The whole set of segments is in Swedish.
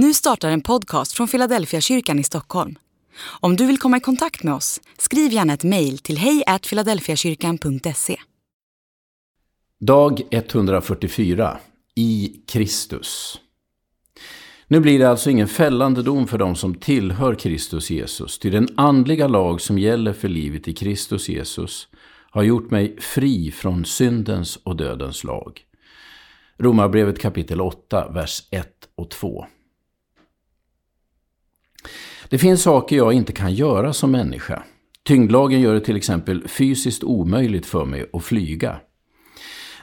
Nu startar en podcast från Philadelphia kyrkan i Stockholm. Om du vill komma i kontakt med oss, skriv gärna ett mejl till hejfiladelfiakyrkan.se. Dag 144 I Kristus. Nu blir det alltså ingen fällande dom för dem som tillhör Kristus Jesus, ty den andliga lag som gäller för livet i Kristus Jesus har gjort mig fri från syndens och dödens lag. Romarbrevet kapitel 8, vers 1 och 2. Det finns saker jag inte kan göra som människa. Tyngdlagen gör det till exempel fysiskt omöjligt för mig att flyga.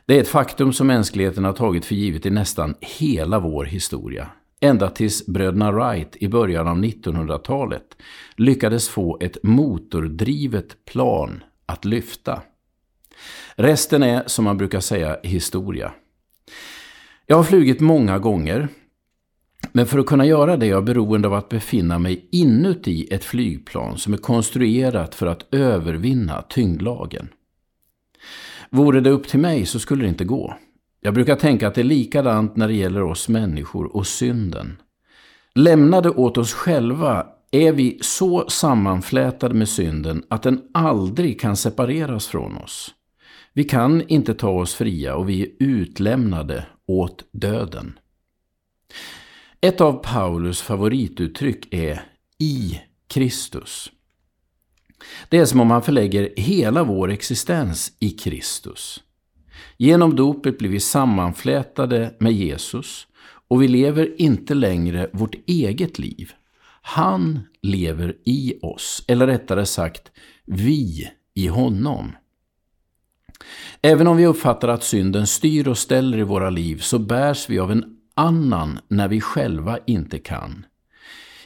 Det är ett faktum som mänskligheten har tagit för givet i nästan hela vår historia. Ända tills bröderna Wright i början av 1900-talet lyckades få ett motordrivet plan att lyfta. Resten är, som man brukar säga, historia. Jag har flugit många gånger, men för att kunna göra det är jag beroende av att befinna mig inuti ett flygplan som är konstruerat för att övervinna tyngdlagen. Vore det upp till mig så skulle det inte gå. Jag brukar tänka att det är likadant när det gäller oss människor och synden. Lämnade åt oss själva är vi så sammanflätade med synden att den aldrig kan separeras från oss. Vi kan inte ta oss fria och vi är utlämnade åt döden. Ett av Paulus favorituttryck är i Kristus. Det är som om han förlägger hela vår existens i Kristus. Genom dopet blir vi sammanflätade med Jesus och vi lever inte längre vårt eget liv. Han lever i oss, eller rättare sagt, vi i honom. Även om vi uppfattar att synden styr och ställer i våra liv så bärs vi av en annan när vi själva inte kan.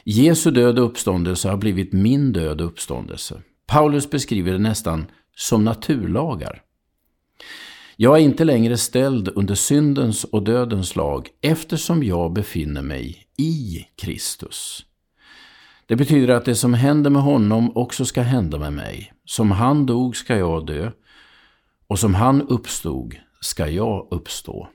Jesu död och uppståndelse har blivit min död och uppståndelse. Paulus beskriver det nästan som naturlagar. Jag är inte längre ställd under syndens och dödens lag eftersom jag befinner mig i Kristus. Det betyder att det som händer med honom också ska hända med mig. Som han dog ska jag dö och som han uppstod ska jag uppstå.